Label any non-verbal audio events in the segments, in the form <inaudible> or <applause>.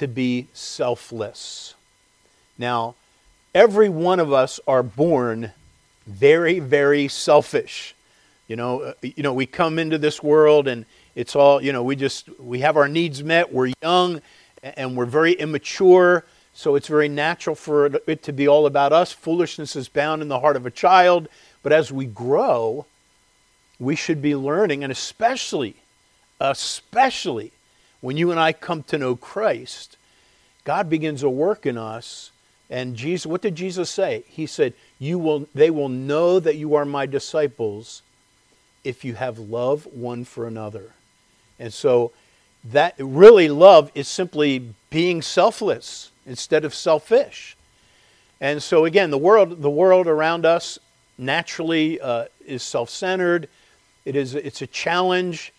to be selfless. Now, every one of us are born very, very selfish. You know, uh, you know, we come into this world and it's all, you know, we just we have our needs met. We're young and we're very immature, so it's very natural for it to be all about us. Foolishness is bound in the heart of a child, but as we grow, we should be learning and especially especially when you and I come to know Christ, God begins a work in us. And Jesus, what did Jesus say? He said, "You will, they will know that you are my disciples if you have love one for another." And so, that really love is simply being selfless instead of selfish. And so, again, the world, the world around us naturally uh, is self-centered. It is, it's a challenge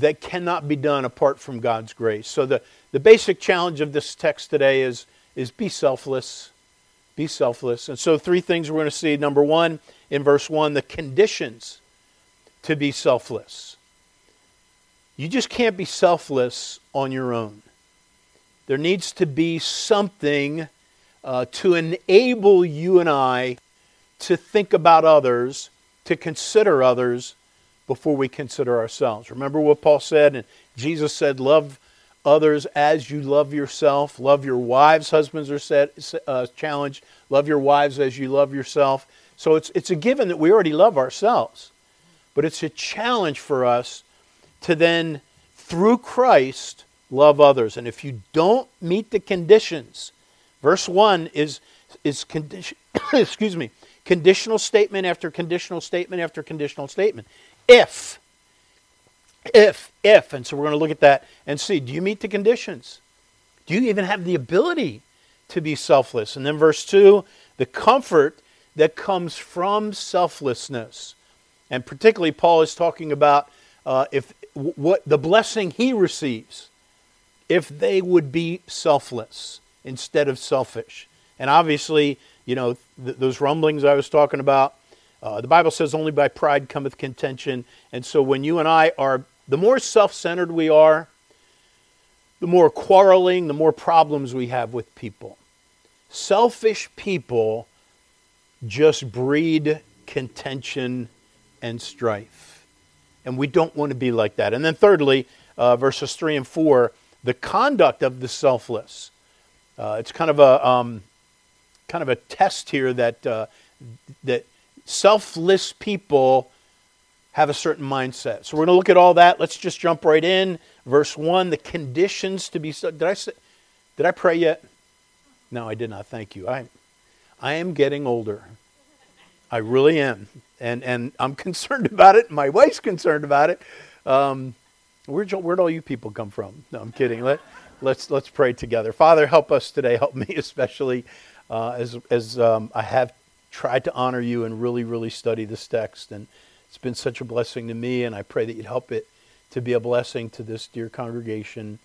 that cannot be done apart from God's grace. So the, the basic challenge of this text today is, is be selfless. Be selfless. And so three things we're going to see. Number one, in verse one, the conditions to be selfless. You just can't be selfless on your own. There needs to be something uh, to enable you and I to think about others, to consider others, before we consider ourselves. Remember what Paul said, and Jesus said, Love others as you love yourself. Love your wives. Husbands are said, uh, challenged. Love your wives as you love yourself. So it's, it's a given that we already love ourselves. But it's a challenge for us to then, through Christ, love others. And if you don't meet the conditions, verse 1 is, is condition, <coughs> excuse me, conditional statement after conditional statement after conditional statement if. If, if. And so we're going to look at that and see do you meet the conditions? Do you even have the ability to be selfless? And then verse 2 the comfort that comes from selflessness. And particularly, Paul is talking about uh, if what the blessing he receives if they would be selfless instead of selfish. And obviously, you know, th- those rumblings I was talking about, uh, the Bible says, only by pride cometh contention. And so when you and I are, the more self centered we are, the more quarreling, the more problems we have with people. Selfish people just breed contention and strife. And we don't want to be like that. And then, thirdly, uh, verses 3 and 4, the conduct of the selfless. Uh, it's kind of a um, kind of a test here that uh, that selfless people have a certain mindset. So we're going to look at all that. Let's just jump right in. Verse 1, the conditions to be did I say, did I pray yet? No, I did not. Thank you. I I am getting older. I really am. And and I'm <laughs> concerned about it. My wife's concerned about it. Um, where'd, where'd all you people come from? No, I'm kidding. Let, let's, let's pray together. Father, help us today. Help me <laughs> especially uh, as, as um, I have tried to honor you and really, really study this text. And it's been such a blessing to me, and I pray that you'd help it to be a blessing to this dear congregation.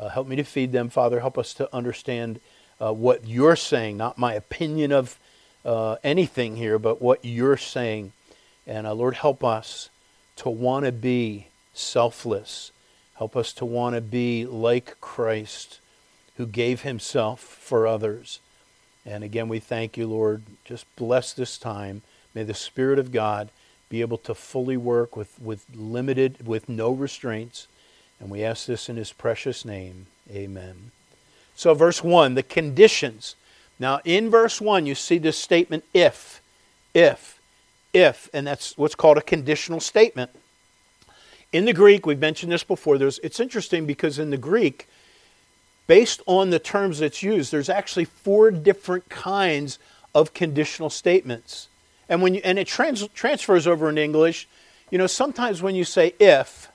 Uh, help me to feed them, Father. Help us to understand uh, what you're saying, not my opinion of uh, anything here, but what you're saying. And uh, Lord, help us to want to be selfless. Help us to want to be like Christ, who gave himself for others. And again, we thank you, Lord. Just bless this time. May the Spirit of God be able to fully work with, with limited, with no restraints. And we ask this in his precious name. Amen. So, verse 1, the conditions. Now, in verse 1, you see this statement if, if, if, and that's what's called a conditional statement. In the Greek, we've mentioned this before, there's, it's interesting because in the Greek, based on the terms that's used, there's actually four different kinds of conditional statements. And when you, and it trans, transfers over in English, you know, sometimes when you say if,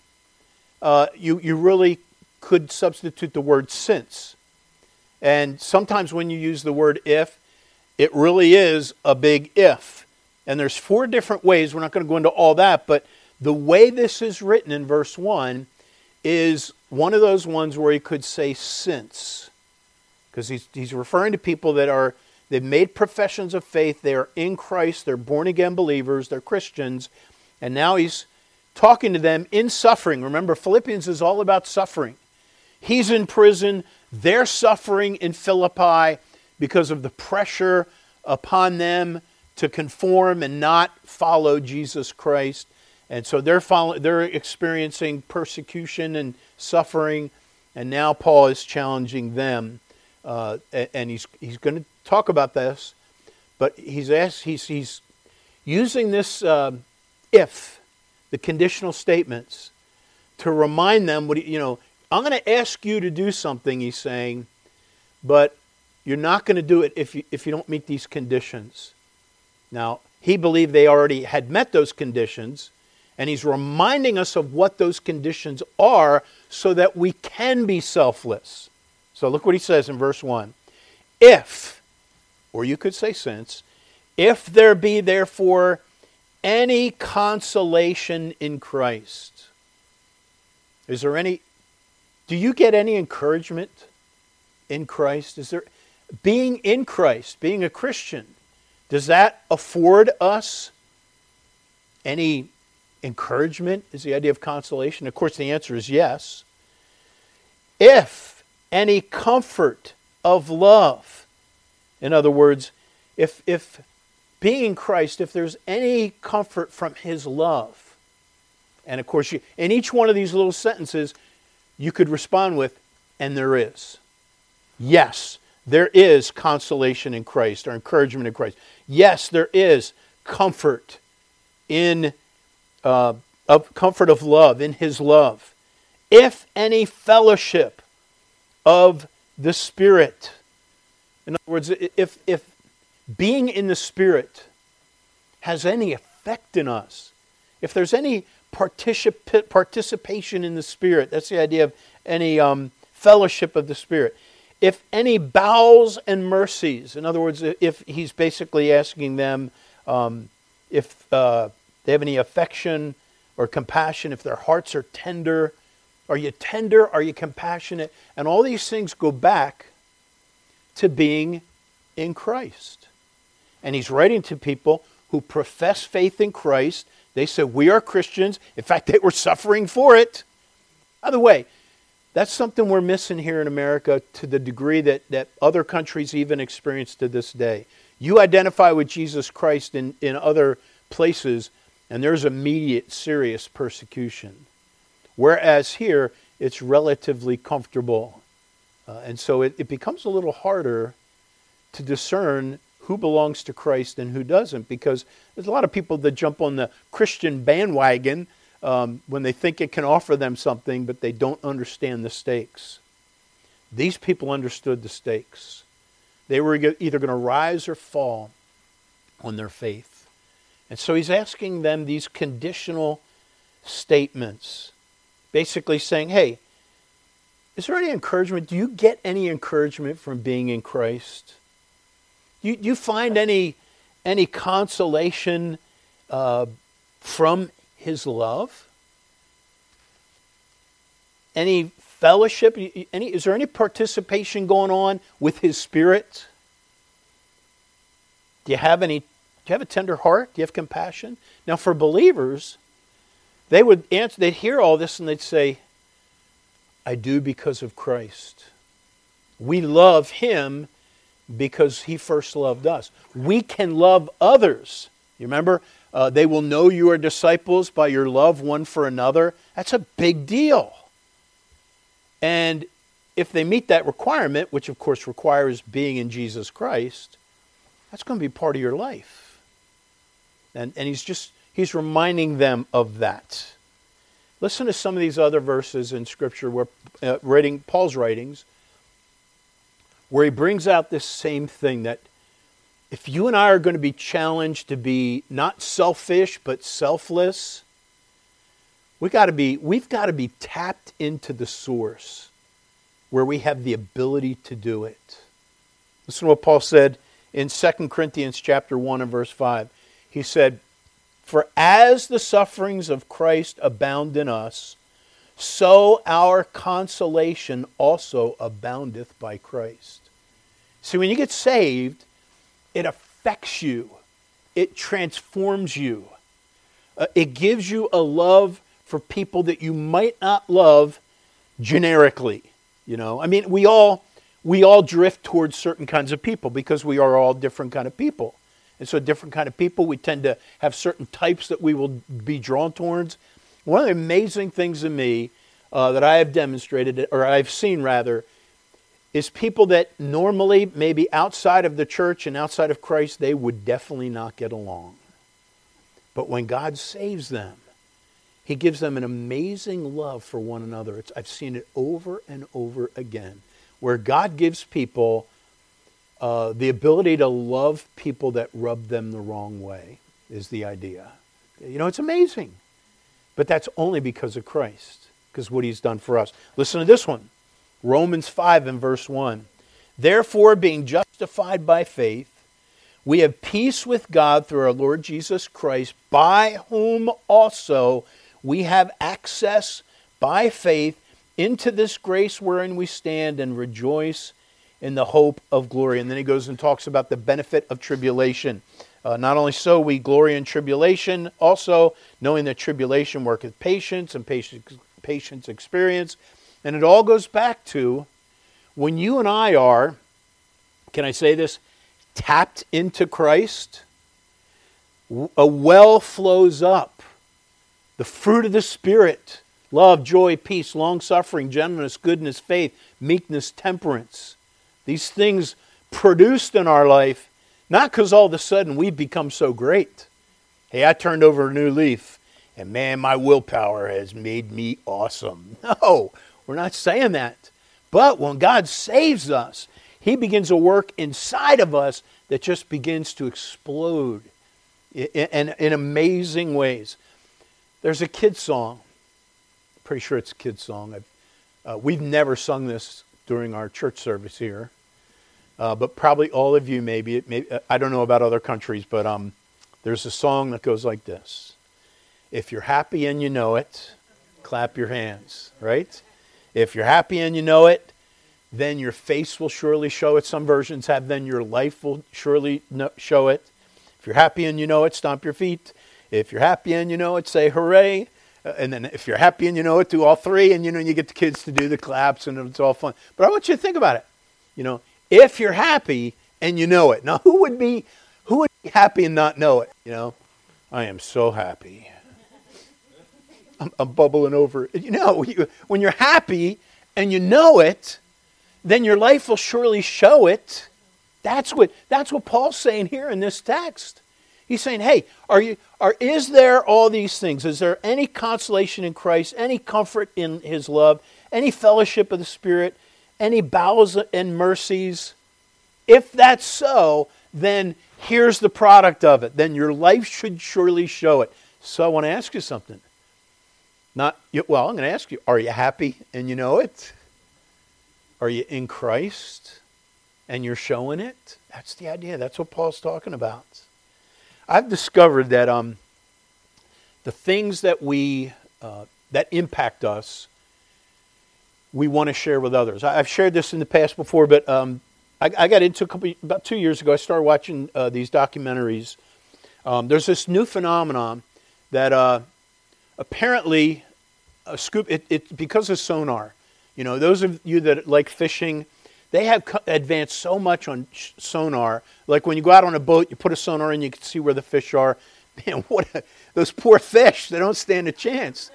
uh, you, you really could substitute the word since. And sometimes when you use the word if, it really is a big if. And there's four different ways. We're not going to go into all that, but the way this is written in verse 1 is one of those ones where he could say since, because he's, he's referring to people that are, they've made professions of faith, they are in Christ, they're born again believers, they're Christians, and now he's talking to them in suffering. Remember, Philippians is all about suffering. He's in prison, they're suffering in Philippi because of the pressure upon them to conform and not follow Jesus Christ. And so they're, follow, they're experiencing persecution and suffering, and now Paul is challenging them. Uh, and he's, he's going to talk about this, but he's, asked, he's, he's using this uh, if, the conditional statements, to remind them what, you know, I'm going to ask you to do something, he's saying, but you're not going to do it if you, if you don't meet these conditions. Now, he believed they already had met those conditions, and he's reminding us of what those conditions are so that we can be selfless. So look what he says in verse 1. If, or you could say since, if there be therefore any consolation in Christ. Is there any, do you get any encouragement in Christ? Is there, being in Christ, being a Christian, does that afford us any encouragement? Is the idea of consolation? Of course, the answer is yes. If any comfort of love, in other words, if, if being in Christ, if there's any comfort from His love, and of course, you, in each one of these little sentences, you could respond with, and there is. Yes, there is consolation in Christ or encouragement in Christ. Yes, there is comfort in uh, of comfort of love in His love. If any fellowship of the Spirit, in other words, if if being in the Spirit has any effect in us, if there's any particip- participation in the Spirit, that's the idea of any um, fellowship of the Spirit if any bowels and mercies, in other words, if he's basically asking them um, if uh, they have any affection or compassion, if their hearts are tender, are you tender? Are you compassionate? And all these things go back to being in Christ. And he's writing to people who profess faith in Christ. They said, We are Christians. In fact, they were suffering for it. By the way, that's something we're missing here in America to the degree that, that other countries even experience to this day. You identify with Jesus Christ in, in other places, and there's immediate serious persecution. Whereas here, it's relatively comfortable. Uh, and so it, it becomes a little harder to discern who belongs to Christ and who doesn't because there's a lot of people that jump on the Christian bandwagon um, when they think it can offer them something, but they don't understand the stakes. These people understood the stakes. They were either going to rise or fall on their faith. And so he's asking them these conditional statements, basically saying, hey, is there any encouragement? Do you get any encouragement from being in Christ? You, you find any, any consolation uh, from his love? Any fellowship? Any, is there any participation going on with his spirit? Do you have any? Do you have a tender heart? Do you have compassion? Now, for believers, they would answer. They'd hear all this and they'd say, "I do because of Christ. We love Him because He first loved us. We can love others. You remember uh, they will know you are disciples by your love one for another. That's a big deal. And if they meet that requirement, which of course requires being in Jesus Christ, that's going to be part of your life. And, and he's just, he's reminding them of that. Listen to some of these other verses in Scripture where, uh, writing Paul's writings, where he brings out this same thing that if you and I are going to be challenged to be not selfish but selfless, we got to be we've got to be tapped into the source where we have the ability to do it. Listen to what Paul said in 2 Corinthians chapter 1 and verse 5. He said, "For as the sufferings of Christ abound in us, so our consolation also aboundeth by Christ." See, when you get saved, it affects you, it transforms you, uh, it gives you a love for people that you might not love generically. You know, I mean, we all we all drift towards certain kinds of people because we are all different kind of people. And so different kind of people, we tend to have certain types that we will be drawn towards. One of the amazing things in me uh, that I have demonstrated, or I've seen rather, is people that normally, maybe outside of the church and outside of Christ, they would definitely not get along. But when God saves them, He gives them an amazing love for one another. It's, I've seen it over and over again, where God gives people uh, the ability to love people that rub them the wrong way, is the idea. You know, it's amazing. But that's only because of Christ, because what He's done for us. Listen to this one. Romans 5 and verse 1. Therefore, being justified by faith, we have peace with God through our Lord Jesus Christ, by whom also we have access by faith into this grace wherein we stand and rejoice in the hope of glory. And then he goes and talks about the benefit of tribulation. Uh, not only so, we glory in tribulation, also knowing that tribulation worketh patience and patience, patience experience, and it all goes back to when you and I are, can I say this, tapped into Christ, a well flows up. The fruit of the Spirit love, joy, peace, long suffering, gentleness, goodness, faith, meekness, temperance. These things produced in our life, not because all of a sudden we've become so great. Hey, I turned over a new leaf, and man, my willpower has made me awesome. <laughs> No, we're not saying that. But when God saves us, He begins a work inside of us that just begins to explode in, in, in amazing ways. There's a kid song. Pretty sure it's a kid song. Uh, we've never sung this during our church service here, uh, but probably all of you maybe. maybe I don't know about other countries, but um, there's a song that goes like this If you're happy and you know it, clap your hands, right? If you're happy and you know it, then your face will surely show it. Some versions have then your life will surely show it. If you're happy and you know it, stomp your feet. If you're happy and you know it, say hooray. Uh, and then if you're happy and you know it, do all three. And you know, you get the kids to do the claps and it's all fun. But I want you to think about it. You know, if you're happy and you know it. Now, who would be who would be happy and not know it? You know, I am so happy. I'm, I'm bubbling over. You know, <laughs> you, when you're happy and you know it, then your life will surely show it. That's what, that's what Paul's saying here in this text. He's saying, hey, are you, are, is there all these things? Is there any consolation in Christ, any comfort in his love, any fellowship of the Spirit, any bowels and mercies? If that's so, then here's the product of it. Then your life should surely show it. So I want to ask you something. Not, well, I'm going to ask you, are you happy and you know it? Are you in Christ and you're showing it? That's the idea. That's what Paul's talking about. I've discovered that um, the things that we, uh, that impact us, we want to share with others. I've shared this in the past before, but um, I, I, got into a couple, about two years ago, I started watching uh, these documentaries. Um, there's this new phenomenon that uh, apparently a scoop it, it because of sonar. You know, those of you that like fishing, they have advanced so much on sonar. Like when you go out on a boat, you put a sonar in, you can see where the fish are. <laughs> Man, what a, those poor fish! They don't stand a chance.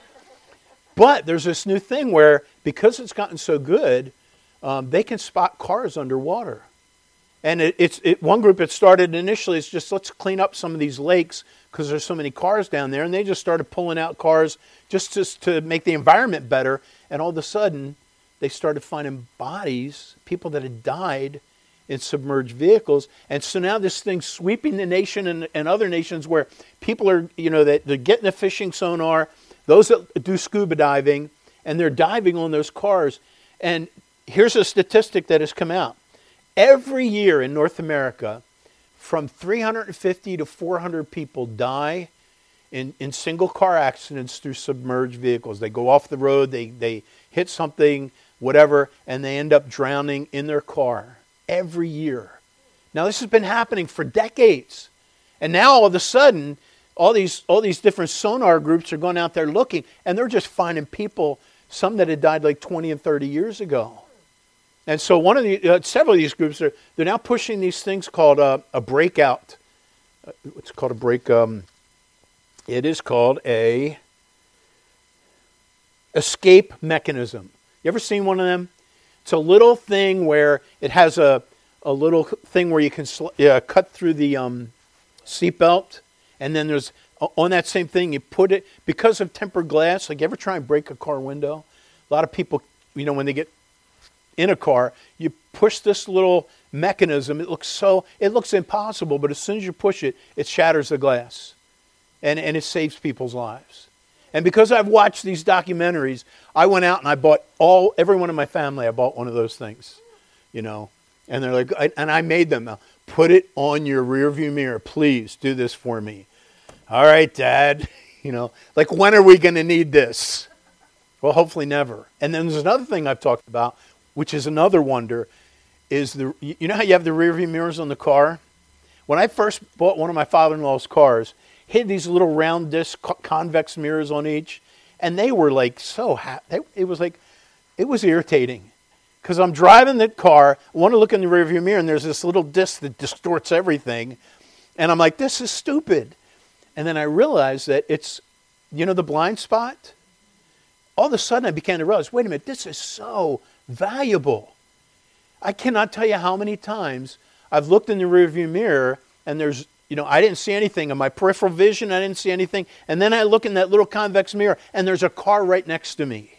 But there's this new thing where because it's gotten so good, um, they can spot cars underwater. And it, it's it, one group. that started initially. is just let's clean up some of these lakes because there's so many cars down there, and they just started pulling out cars just to, to make the environment better. And all of a sudden, they started finding bodies, people that had died in submerged vehicles. And so now this thing's sweeping the nation and, and other nations where people are, you know, they, they're getting the fishing sonar, those that do scuba diving, and they're diving on those cars. And here's a statistic that has come out Every year in North America, from 350 to 400 people die in, in single car accidents through submerged vehicles. They go off the road, they, they hit something, whatever, and they end up drowning in their car every year. Now, this has been happening for decades. And now all of a sudden, all these, all these different sonar groups are going out there looking, and they're just finding people, some that had died like 20 and 30 years ago. And so one of the uh, several of these groups are they're now pushing these things called uh, a breakout. Uh, it's called a break. Um, it is called a escape mechanism. You ever seen one of them? It's a little thing where it has a a little thing where you can sl- cut through the um, seatbelt, and then there's on that same thing you put it because of tempered glass. Like, ever try and break a car window? A lot of people, you know, when they get in a car, you push this little mechanism. It looks so, it looks impossible, but as soon as you push it, it shatters the glass, and and it saves people's lives. And because I've watched these documentaries, I went out and I bought all everyone in my family. I bought one of those things, you know. And they're like, and I made them put it on your rearview mirror, please do this for me. All right, Dad. <laughs> You know, like when are we going to need this? Well, hopefully never. And then there's another thing I've talked about, which is another wonder, is the you know how you have the rearview mirrors on the car. When I first bought one of my father-in-law's cars, he had these little round disc convex mirrors on each, and they were like so. It was like it was irritating because I'm driving the car, I want to look in the rearview mirror, and there's this little disc that distorts everything. And I'm like, this is stupid. And then I realized that it's, you know, the blind spot? All of a sudden, I began to realize wait a minute, this is so valuable. I cannot tell you how many times I've looked in the rearview mirror and there's, you know, I didn't see anything. In my peripheral vision, I didn't see anything. And then I look in that little convex mirror and there's a car right next to me.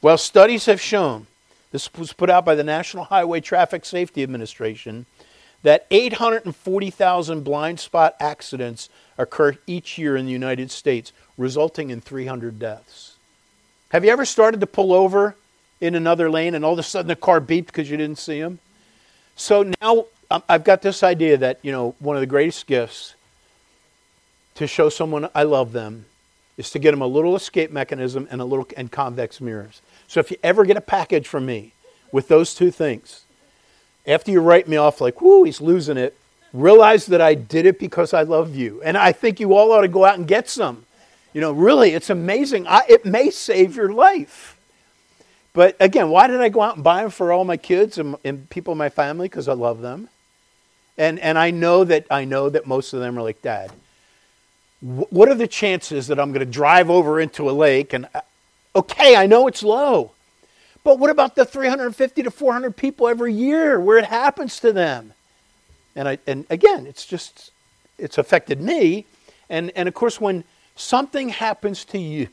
Well, studies have shown this was put out by the National Highway Traffic Safety Administration, that 840,000 blind spot accidents occur each year in the United States, resulting in 300 deaths. Have you ever started to pull over in another lane and all of a sudden the car beeped because you didn't see him? So now um, I've got this idea that, you know, one of the greatest gifts to show someone I love them is to get them a little escape mechanism and a little and convex mirrors. So if you ever get a package from me with those two things, after you write me off like, whoo, he's losing it, realize that I did it because I love you. And I think you all ought to go out and get some. You know, really, it's amazing. I, it may save your life. But again, why did I go out and buy them for all my kids and, and people in my family? Because I love them. And, and I know that I know that most of them are like, Dad, what are the chances that I'm going to drive over into a lake and uh, Okay, I know it's low. But what about the 350 to 400 people every year where it happens to them? And, I, and again, it's just, it's affected me. And, and of course, when something happens to you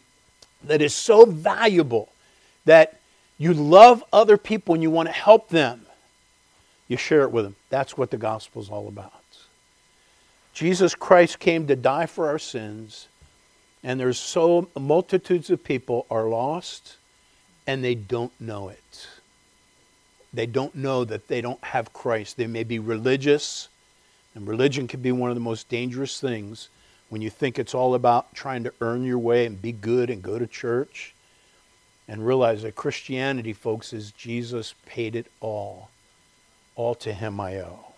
that is so valuable that you love other people and you want to help them, you share it with them. That's what the gospel is all about. Jesus Christ came to die for our sins and there's so multitudes of people are lost and they don't know it. They don't know that they don't have Christ. They may be religious, and religion can be one of the most dangerous things when you think it's all about trying to earn your way and be good and go to church. And realize that Christianity, folks, is Jesus paid it all. All to him I owe.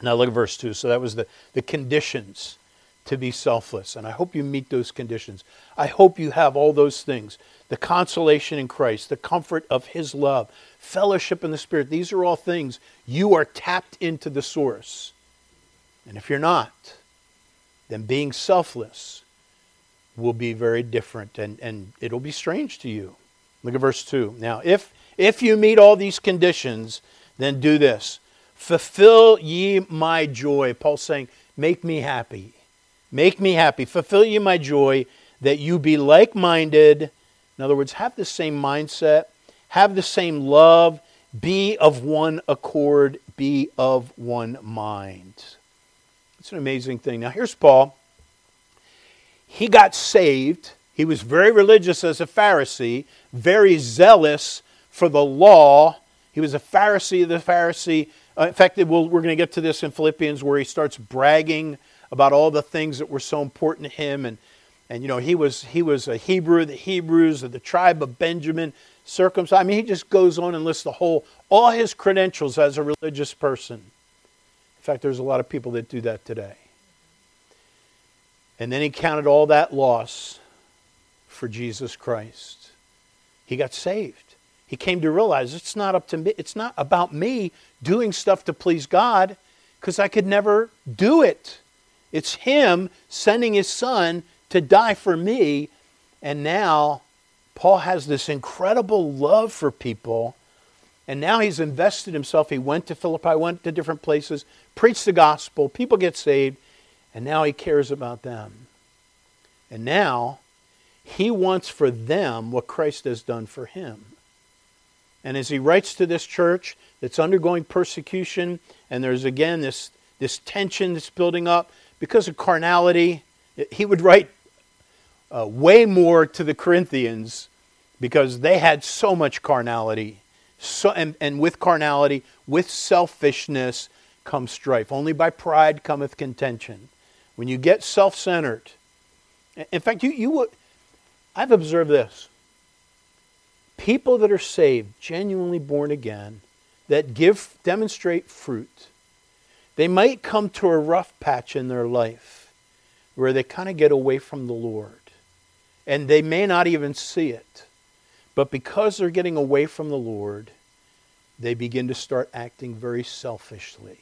Now look at verse 2. So that was the, the conditions to be selfless. And I hope you meet those conditions. I hope you have all those things the consolation in Christ, the comfort of His love, fellowship in the Spirit. These are all things you are tapped into the source. And if you're not, then being selfless will be very different and, and it'll be strange to you. Look at verse 2. Now, if, if you meet all these conditions, then do this Fulfill ye my joy. Paul's saying, Make me happy. Make me happy. Fulfill ye my joy that you be like minded. In other words, have the same mindset, have the same love, be of one accord, be of one mind. It's an amazing thing. Now, here's Paul. He got saved. He was very religious as a Pharisee, very zealous for the law. He was a Pharisee of the Pharisee. Uh, in fact, we'll, we're going to get to this in Philippians where he starts bragging about all the things that were so important to him. And, and you know, he was, he was a Hebrew, the Hebrews, of the tribe of Benjamin, circumcised. I mean, he just goes on and lists the whole, all his credentials as a religious person. In fact, there's a lot of people that do that today. And then he counted all that loss for Jesus Christ. He got saved. he came to realize it's not up to me. It's not about me doing stuff to please God because I could never do it. It's him sending his son to die for me. And now Paul has this incredible love for people. And now he's invested himself. He went to Philippi, went to different places, preached the gospel, people get saved, and now he cares about them. And now he wants for them what Christ has done for him. And as he writes to this church that's undergoing persecution, and there's again this, this tension that's building up because of carnality, he would write uh, way more to the Corinthians because they had so much carnality. So, and, and with carnality, with selfishness comes strife. Only by pride cometh contention. When you get self centered, in fact, you, you would, I've observed this. People that are saved, genuinely born again, that give, demonstrate fruit, they might come to a rough patch in their life where they kind of get away from the Lord. And they may not even see it. But because they're getting away from the Lord, they begin to start acting very selfishly.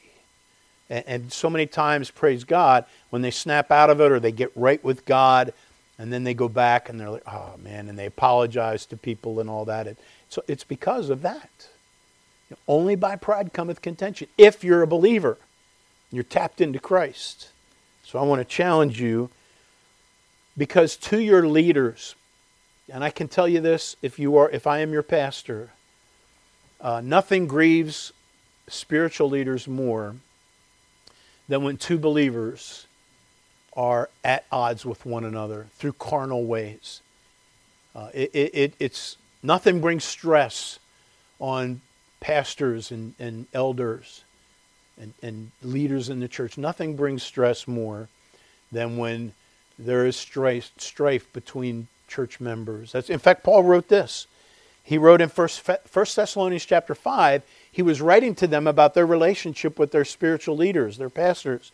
And, and, so many times, praise God, when they snap out of it or they get right with God, and then they go back and they're like, oh man, and they apologize to people and all that. So it's because of that. You know, only by pride cometh contention. If you're a believer, you're tapped into Christ. So I want to challenge you because to your leaders, and I can tell you this if you are if I am your pastor, uh, nothing grieves spiritual leaders more than when two believers are at odds with one another through carnal ways. Uh, it, it, it's nothing brings stress on pastors and, and elders and, and leaders in the church. Nothing brings stress more than when there is strife, strife between church members. That's, in fact, Paul wrote this. He wrote in First, First Thessalonians chapter 5, he was writing to them about their relationship with their spiritual leaders, their pastors.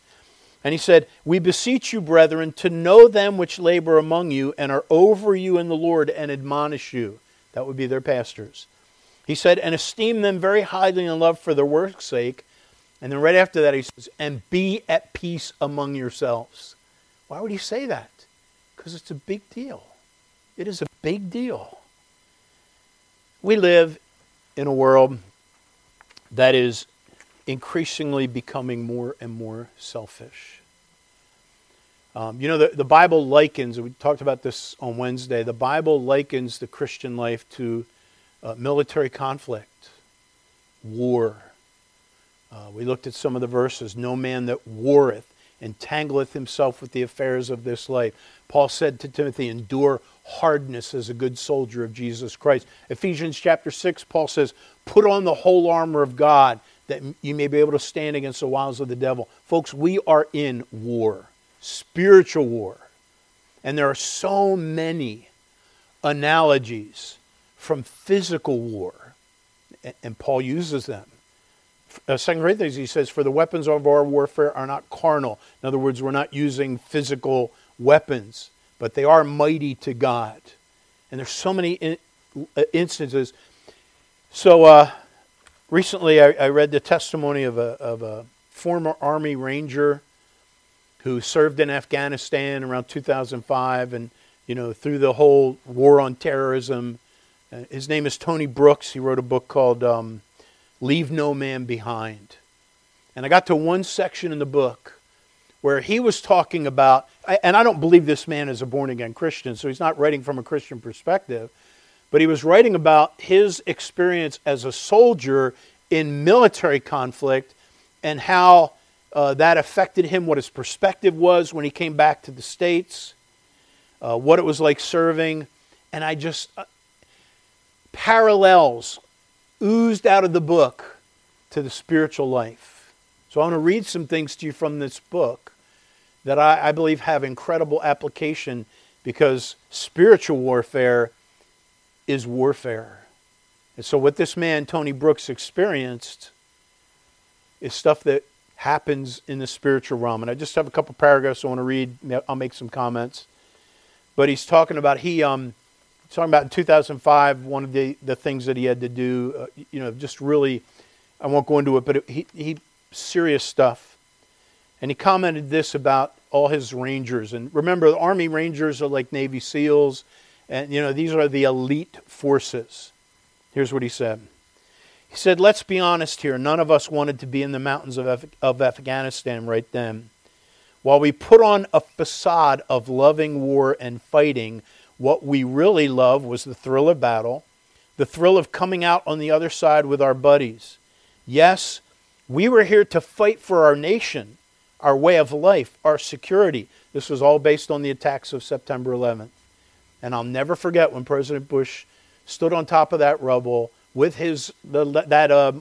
And he said, We beseech you, brethren, to know them which labor among you and are over you in the Lord and admonish you. That would be their pastors. He said, And esteem them very highly in love for their work's sake. And then right after that, he says, And be at peace among yourselves. Why would he say that? Because it's a big deal. It is a big deal. We live in a world that is increasingly becoming more and more selfish. Um, you know, the, the Bible likens, we talked about this on Wednesday, the Bible likens the Christian life to uh, military conflict, war. Uh, we looked at some of the verses. No man that warreth entangleth himself with the affairs of this life. Paul said to Timothy, endure hardness as a good soldier of Jesus Christ. Ephesians chapter 6, Paul says, put on the whole armor of God that you may be able to stand against the wiles of the devil. Folks, we are in war, spiritual war. And there are so many analogies from physical war, and Paul uses them. Uh, Second Corinthians, he says, "For the weapons of our warfare are not carnal." In other words, we're not using physical weapons, but they are mighty to God. And there's so many in, uh, instances. So uh, recently, I, I, read the testimony of a, of a former Army Ranger who served in Afghanistan around 2005, and you know through the whole war on terrorism. Uh, his name is Tony Brooks. He wrote a book called um, "Leave No Man Behind," and I got to one section in the book where he was talking about, and I don't believe this man is a born again Christian, so he's not writing from a Christian perspective, but he was writing about his experience as a soldier in military conflict and how uh, that affected him, what his perspective was when he came back to the States, uh, what it was like serving. And I just, uh, parallels oozed out of the book to the spiritual life. So I want to read some things to you from this book that I, I believe have incredible application because spiritual warfare is warfare. And so, what this man, Tony Brooks, experienced is stuff that happens in the spiritual realm. And I just have a couple paragraphs I want to read. I'll make some comments. But he's talking about he um, talking about in 2005, one of the, the things that he had to do, uh, you know, just really, I won't go into it, but it, he, he, serious stuff. And he commented this about all his Rangers. And remember, the Army Rangers are like Navy SEALs, and, you know, these are the elite forces. Here's what he said. He said, Let's be honest here. None of us wanted to be in the mountains of, Af- of Afghanistan right then. While we put on a facade of loving war and fighting, what we really loved was the thrill of battle, the thrill of coming out on the other side with our buddies. Yes, we were here to fight for our nation, our way of life, our security. This was all based on the attacks of September 11th. And I'll never forget when President Bush stood on top of that rubble with his the, that uh,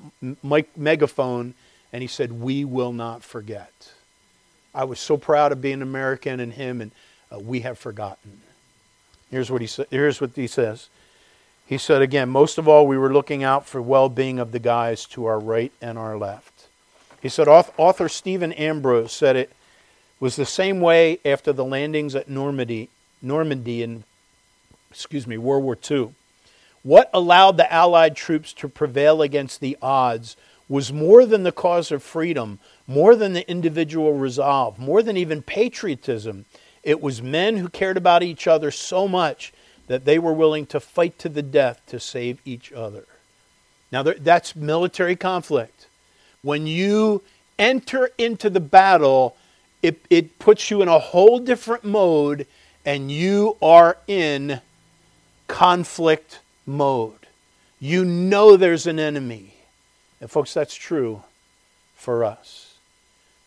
mic, megaphone, and he said, "We will not forget." I was so proud of being American and him, and uh, we have forgotten. Here's what he sa- Here's what he says. He said again, most of all, we were looking out for well-being of the guys to our right and our left. He said, author Stephen Ambrose said it was the same way after the landings at Normandy, Normandy in, excuse me, World War II. What allowed the Allied troops to prevail against the odds was more than the cause of freedom, more than the individual resolve, more than even patriotism. It was men who cared about each other so much that they were willing to fight to the death to save each other. Now, that's military conflict. When you enter into the battle, it, it puts you in a whole different mode, and you are in conflict mode. You know there's an enemy. And, folks, that's true for us.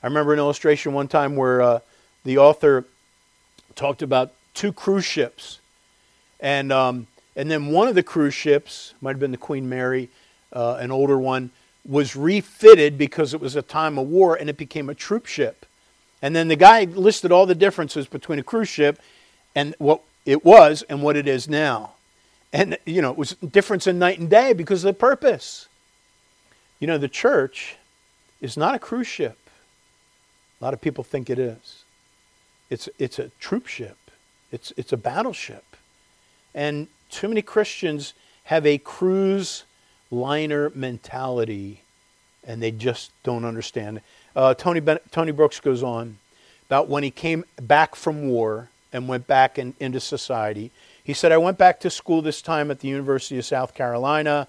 I remember an illustration one time where uh, the author talked about two cruise ships. And, um, and then one of the cruise ships, might have been the Queen Mary, uh, an older one, was refitted because it was a time of war and it became a troop ship. And then the guy listed all the differences between a cruise ship and what it was and what it is now. And, you know, it was difference in night and day because of the purpose. You know, the church is not a cruise ship. A lot of people think it is. It's, it's a troop ship, it's, it's a battleship. And too many Christians have a cruise liner mentality and they just don't understand. Uh, Tony, ben- Tony Brooks goes on about when he came back from war and went back in, into society. He said, I went back to school this time at the University of South Carolina,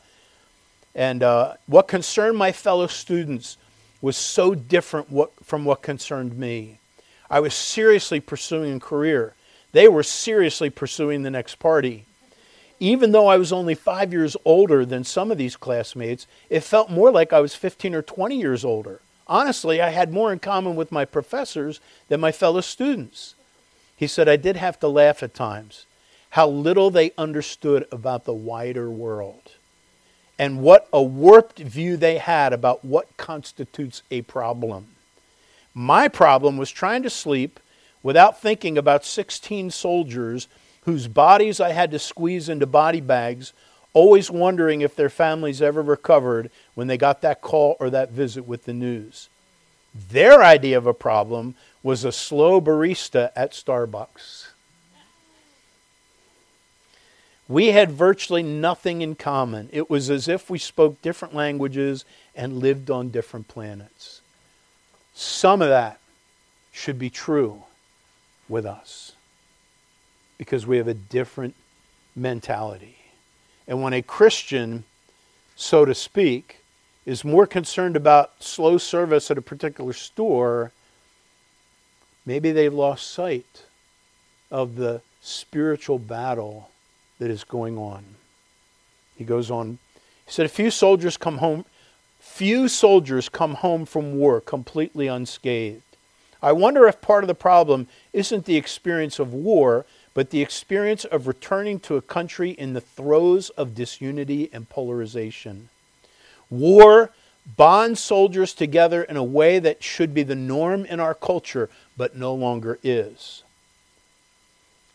and uh, what concerned my fellow students was so different what, from what concerned me. I was seriously pursuing a career. They were seriously pursuing the next party. Even though I was only five years older than some of these classmates, it felt more like I was 15 or 20 years older. Honestly, I had more in common with my professors than my fellow students. He said, I did have to laugh at times how little they understood about the wider world and what a warped view they had about what constitutes a problem. My problem was trying to sleep without thinking about 16 soldiers whose bodies I had to squeeze into body bags, always wondering if their families ever recovered when they got that call or that visit with the news. Their idea of a problem was a slow barista at Starbucks. We had virtually nothing in common. It was as if we spoke different languages and lived on different planets. Some of that should be true with us because we have a different mentality. And when a Christian, so to speak, is more concerned about slow service at a particular store, maybe they've lost sight of the spiritual battle that is going on. He goes on. He said, A few soldiers come home, few soldiers come home from war completely unscathed. I wonder if part of the problem isn't the experience of war, but the experience of returning to a country in the throes of disunity and polarization. War bonds soldiers together in a way that should be the norm in our culture, but no longer is.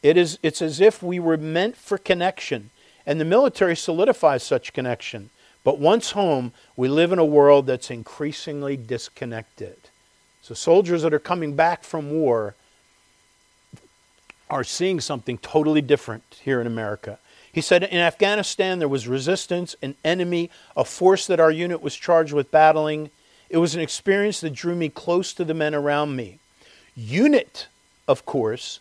It is, it's as if we were meant for connection, and the military solidifies such connection. But once home, we live in a world that's increasingly disconnected. So, soldiers that are coming back from war are seeing something totally different here in America. He said, In Afghanistan, there was resistance, an enemy, a force that our unit was charged with battling. It was an experience that drew me close to the men around me. Unit, of course,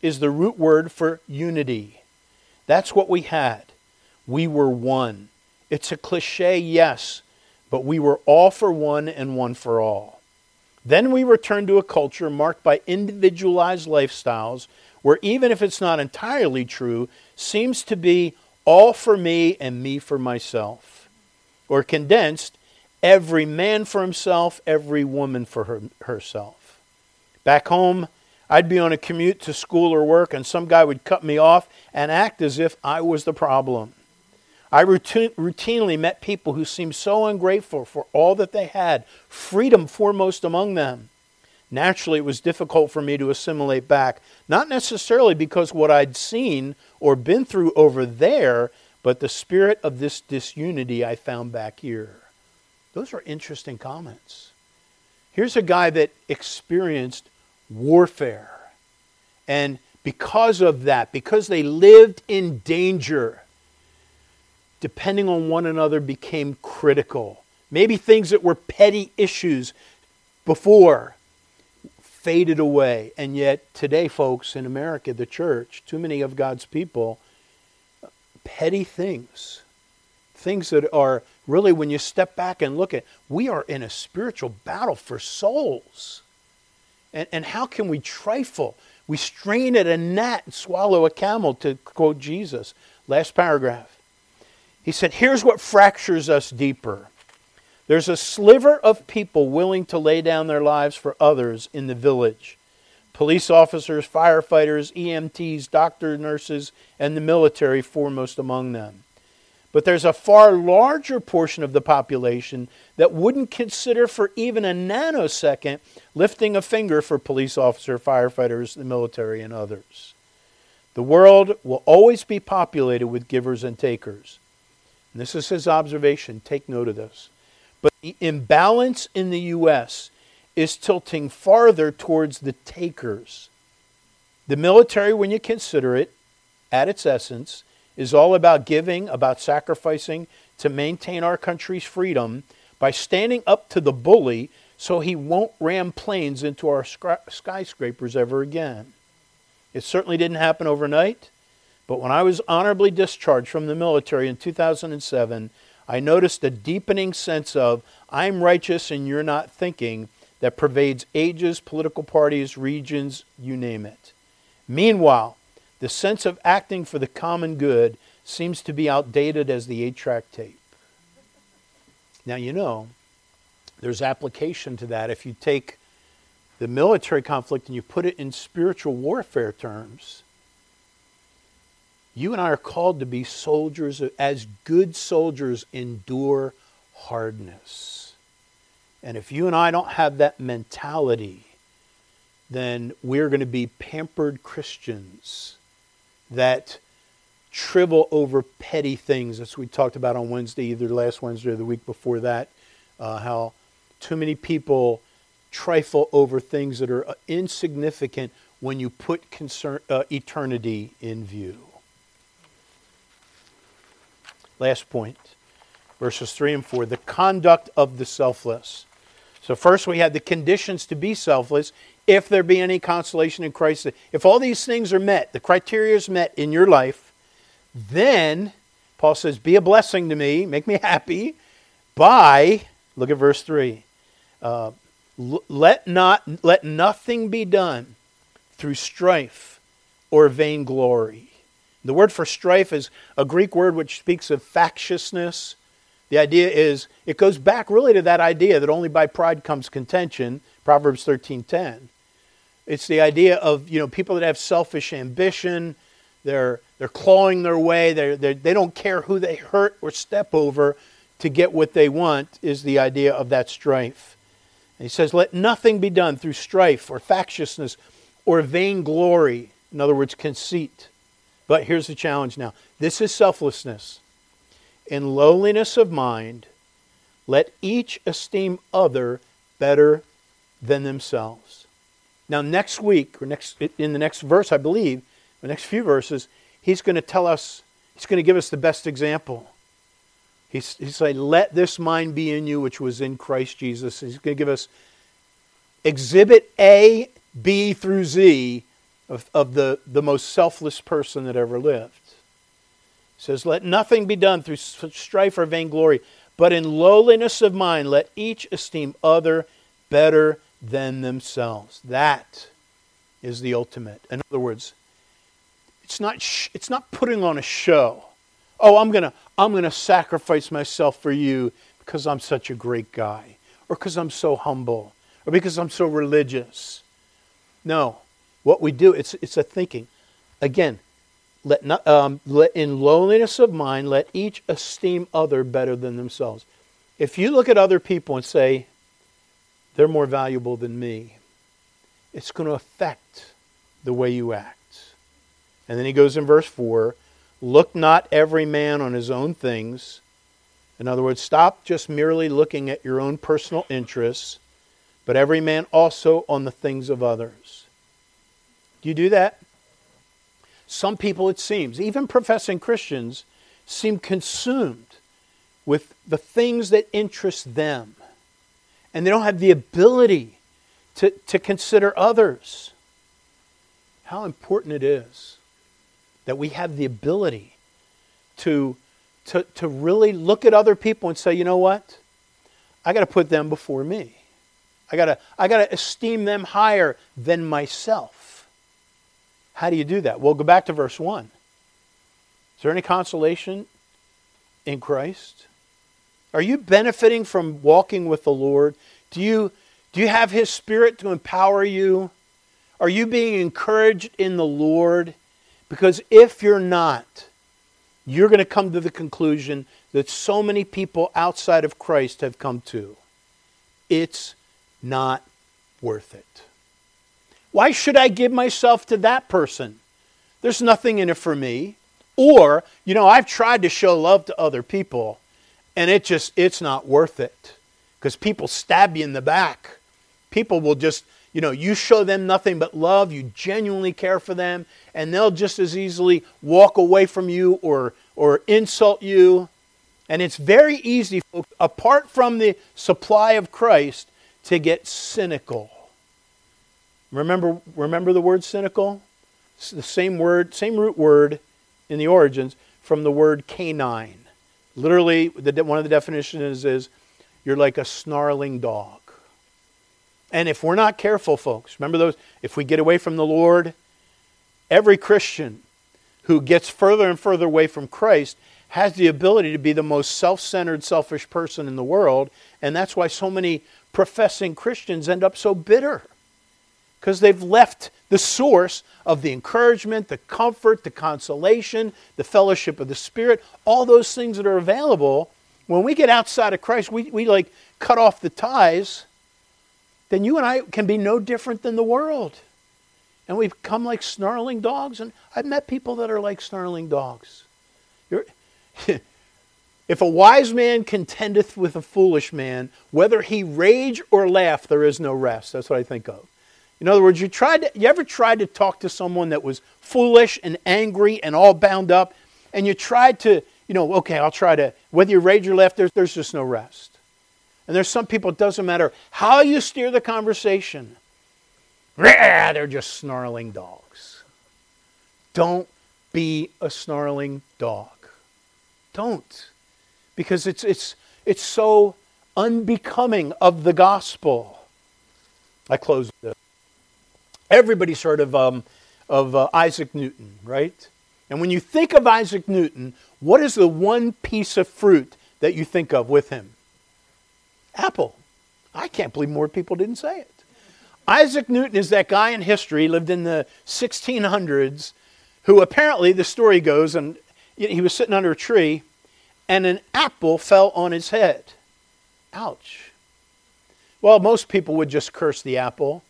is the root word for unity. That's what we had. We were one. It's a cliche, yes, but we were all for one and one for all. Then we return to a culture marked by individualized lifestyles where, even if it's not entirely true, seems to be all for me and me for myself. Or condensed, every man for himself, every woman for her, herself. Back home, I'd be on a commute to school or work, and some guy would cut me off and act as if I was the problem. I routine, routinely met people who seemed so ungrateful for all that they had, freedom foremost among them. Naturally, it was difficult for me to assimilate back, not necessarily because what I'd seen or been through over there, but the spirit of this disunity I found back here. Those are interesting comments. Here's a guy that experienced warfare. And because of that, because they lived in danger, depending on one another became critical. Maybe things that were petty issues before faded away. And yet, today, folks, in America, the church, too many of God's people, petty things, things that are really, when you step back and look at, we are in a spiritual battle for souls. And, and how can we trifle? We strain at a gnat and swallow a camel, to quote Jesus. Last paragraph. He said, Here's what fractures us deeper. There's a sliver of people willing to lay down their lives for others in the village police officers, firefighters, EMTs, doctors, nurses, and the military foremost among them. But there's a far larger portion of the population that wouldn't consider for even a nanosecond lifting a finger for police officers, firefighters, the military, and others. The world will always be populated with givers and takers. And this is his observation. Take note of this. But the imbalance in the U.S. is tilting farther towards the takers. The military, when you consider it at its essence, is all about giving, about sacrificing to maintain our country's freedom by standing up to the bully so he won't ram planes into our skyscrapers ever again. It certainly didn't happen overnight. But when I was honorably discharged from the military in 2007, I noticed a deepening sense of, I'm righteous and you're not thinking, that pervades ages, political parties, regions, you name it. Meanwhile, the sense of acting for the common good seems to be outdated as the eight track tape. Now, you know, there's application to that. If you take the military conflict and you put it in spiritual warfare terms, you and I are called to be soldiers, as good soldiers, endure hardness. And if you and I don't have that mentality, then we're going to be pampered Christians that trivel over petty things. As we talked about on Wednesday, either last Wednesday or the week before that, uh, how too many people trifle over things that are uh, insignificant when you put concern, uh, eternity in view. Last point, verses 3 and 4 the conduct of the selfless. So, first we had the conditions to be selfless if there be any consolation in Christ. If all these things are met, the criteria is met in your life, then Paul says, Be a blessing to me, make me happy by, look at verse 3. Uh, let not let nothing be done through strife or vainglory the word for strife is a Greek word which speaks of factiousness. The idea is it goes back really to that idea that only by pride comes contention, Proverbs 13:10. It's the idea of, you know, people that have selfish ambition, they're they're clawing their way, they're, they're, they don't care who they hurt or step over to get what they want is the idea of that strife. And he says, "Let nothing be done through strife or factiousness or vainglory, in other words, conceit." But here's the challenge now this is selflessness. In lowliness of mind, let each esteem other better than themselves. Now, next week, or next in the next verse, I believe, the next few verses, he's going to tell us He's going to give us the best example. He's, he's saying, Let this mind be in you, which was in Christ Jesus. He's going to give us exhibit A, B through Z of, of the, the most selfless person that ever lived. He says, Let nothing be done through strife or vainglory, but in lowliness of mind, let each esteem other better than themselves. That is the ultimate. In other words, it's not, sh- it's not putting on a show. Oh, I'm going to I'm going to sacrifice myself for you because I'm such a great guy, or because I'm so humble, or because I'm so religious. No, what we do, it's, it's a thinking. Again, let, not, um, let in lowliness of mind, let each esteem other better than themselves. If you look at other people and say, they're more valuable than me, it's going to affect the way you act. And then he goes in verse 4 Look not every man on his own things. In other words, stop just merely looking at your own personal interests, but every man also on the things of others. Do you do that? Some people, it seems, even professing Christians, seem consumed with the things that interest them. And they don't have the ability to, to consider others. How important it is that we have the ability to, to, to really look at other people and say, you know what? I got to put them before me. I got to I got to esteem them higher than myself. How do you do that? Well, go back to verse 1. Is there any consolation in Christ? Are you benefiting from walking with the Lord? Do you do you have his spirit to empower you? Are you being encouraged in the Lord? Because if you're not, you're going to come to the conclusion that so many people outside of Christ have come to. It's not worth it. Why should I give myself to that person? There's nothing in it for me. Or, you know, I've tried to show love to other people and it just it's not worth it because people stab you in the back. People will just, you know, you show them nothing but love, you genuinely care for them, and they'll just as easily walk away from you or or insult you. And it's very easy, apart from the supply of Christ, to get cynical. Remember, remember the word cynical? It's the same word, same root word in the origins from the word canine. Literally, the, one of the definitions is you're like a snarling dog. And if we're not careful, folks, remember those, if we get away from the Lord, every Christian who gets further and further away from Christ has the ability to be the most self centered, selfish person in the world. And that's why so many professing Christians end up so bitter because they've left the source of the encouragement, the comfort, the consolation, the fellowship of the Spirit, all those things that are available. When we get outside of Christ, we, we like cut off the ties, then you and I can be no different than the world. And we become like snarling dogs. And I've met people that are like snarling dogs. <laughs> If a wise man contendeth with a foolish man, whether he rage or laugh, there is no rest. That's what I think of. In other words, you tried to, you ever tried to talk to someone that was foolish and angry and all bound up, and you tried to, you know, okay, I'll try to, whether you rage or laugh, there's, there's just no rest. And there's some people, it doesn't matter how you steer the conversation, <laughs> they're just snarling dogs. Don't be a snarling dog. Don't because it's, it's, it's so unbecoming of the gospel. I close this. Everybody's heard of, um, of uh, Isaac Newton, right? And when you think of Isaac Newton, what is the one piece of fruit that you think of with him? Apple. I can't believe more people didn't say it. Isaac Newton is that guy in history, lived in the 1600s, who apparently, the story goes, and he was sitting under a tree, and an apple fell on his head. Ouch. Well, most people would just curse the apple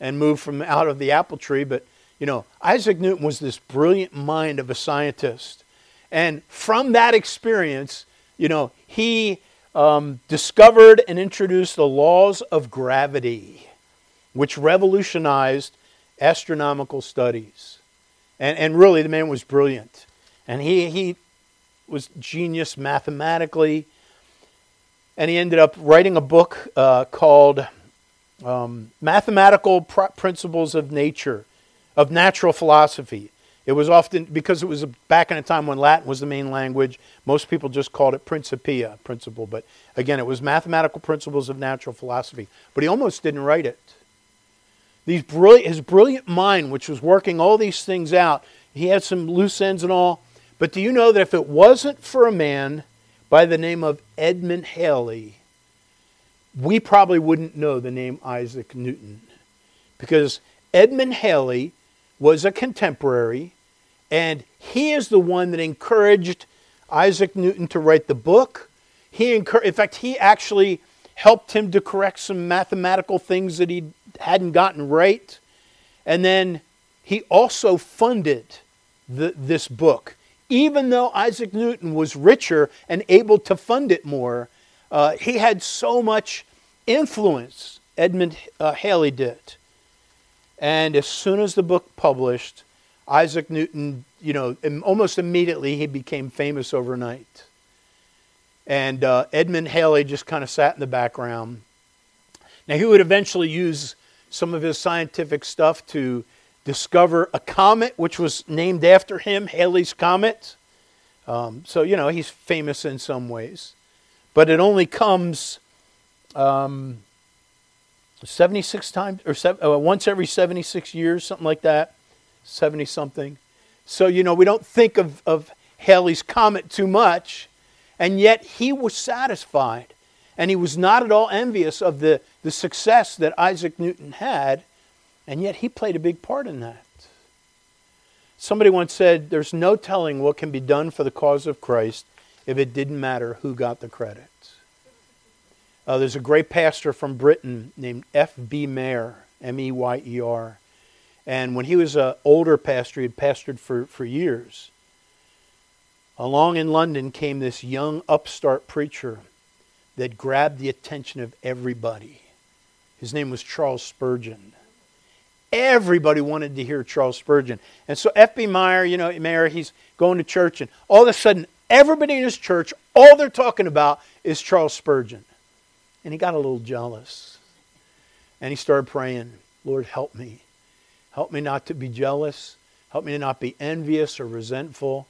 and move from out of the apple tree, but you know, Isaac Newton was this brilliant mind of a scientist. And from that experience, you know, he um, discovered and introduced the laws of gravity, which revolutionized astronomical studies. And, and really, the man was brilliant. And he, he was genius mathematically. And he ended up writing a book uh, called um, Mathematical Principles of Nature, of Natural Philosophy. It was often, because it was back in a time when Latin was the main language, most people just called it Principia, principle. But again, it was Mathematical Principles of Natural Philosophy. But he almost didn't write it. These brilliant, his brilliant mind, which was working all these things out, he had some loose ends and all. But do you know that if it wasn't for a man by the name of Edmund Halley, we probably wouldn't know the name Isaac Newton. Because Edmund Halley was a contemporary, and he is the one that encouraged Isaac Newton to write the book. He in fact, he actually helped him to correct some mathematical things that he hadn't gotten right. And then he also funded the, this book. Even though Isaac Newton was richer and able to fund it more, uh, he had so much influence, Edmund uh, Halley did. And as soon as the book published, Isaac Newton, you know, almost immediately he became famous overnight. And uh, Edmund Halley just kind of sat in the background. Now, he would eventually use some of his scientific stuff to discover a comet which was named after him, Halley's Comet. Um, so, you know, he's famous in some ways. But it only comes um, 76 times, or seven, uh, once every 76 years, something like that, 70 something. So, you know, we don't think of, of Halley's Comet too much, and yet he was satisfied. And he was not at all envious of the, the success that Isaac Newton had, and yet he played a big part in that. Somebody once said, There's no telling what can be done for the cause of Christ if it didn't matter who got the credit. Uh, there's a great pastor from Britain named F.B. Meyer, M E Y E R. And when he was an older pastor, he had pastored for, for years. Along in London came this young upstart preacher that grabbed the attention of everybody. His name was Charles Spurgeon. Everybody wanted to hear Charles Spurgeon. And so F.B. Meyer, you know, Meyer, he's going to church, and all of a sudden, everybody in his church, all they're talking about is Charles Spurgeon. And he got a little jealous. And he started praying, Lord, help me. Help me not to be jealous. Help me to not be envious or resentful.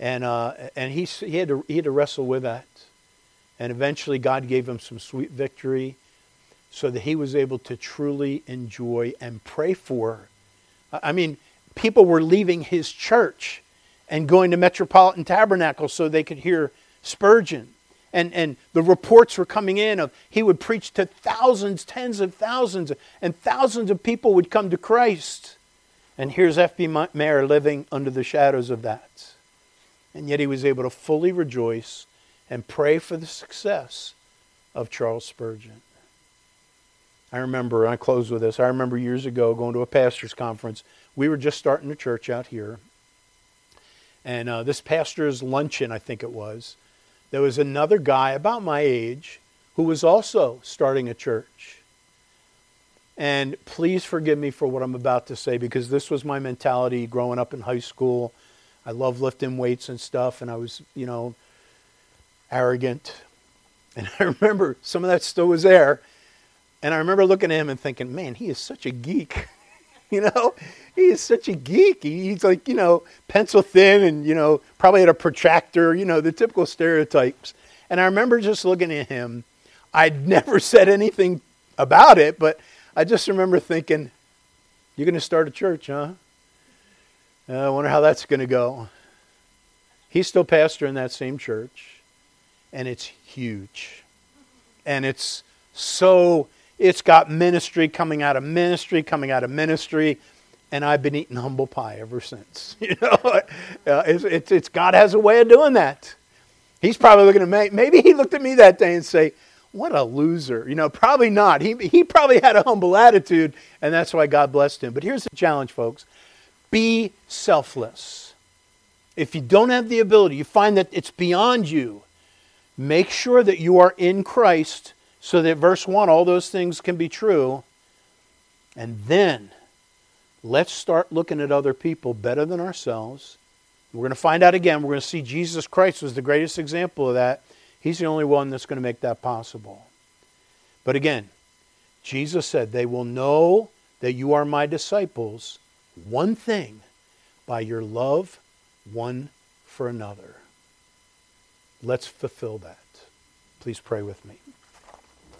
And, uh, and he, he, had to, he had to wrestle with that. And eventually, God gave him some sweet victory so that he was able to truly enjoy and pray for. I mean, people were leaving his church and going to Metropolitan Tabernacle so they could hear Spurgeon and, and the reports were coming in of he would preach to thousands, tens of thousands, and thousands of people would come to Christ. And here's F.B. Meyer living under the shadows of that. And yet he was able to fully rejoice and pray for the success of Charles Spurgeon. I remember, I close with this, I remember years ago going to a pastor's conference. We were just starting a church out here. And uh, this pastor's luncheon, I think it was, there was another guy about my age who was also starting a church. And please forgive me for what I'm about to say because this was my mentality growing up in high school. I love lifting weights and stuff, and I was, you know, arrogant. <laughs> And I remember some of that still was there. And I remember looking at him and thinking, man, he is such a geek. <laughs> you know, he is such a geek. He's like, you know, pencil thin and, you know, probably had a protractor, you know, the typical stereotypes. And I remember just looking at him. I'd <laughs> never said anything about it, but I just remember thinking, you're going to start a church, huh? Uh, I wonder how that's going to go. He's still pastor in that same church, and it's huge. And it's so, it's got ministry coming out of ministry, coming out of ministry and I've been eating humble pie ever since. <laughs> You know, uh, it's, it's, it's, God has a way of doing that. He's probably looking at me. Maybe he looked at me that day and say, "What a loser." You know, probably not. He he probably had a humble attitude, and that's why God blessed him. But here's the challenge, folks: be selfless. If you don't have the ability, you find that it's beyond you. Make sure that you are in Christ, so that verse one, all those things can be true, and then Let's start looking at other people better than ourselves. We're going to find out again. We're going to see Jesus Christ was the greatest example of that. He's the only one that's going to make that possible. But again, Jesus said, They will know that you are my disciples, one thing, by your love one for another. Let's fulfill that. Please pray with me.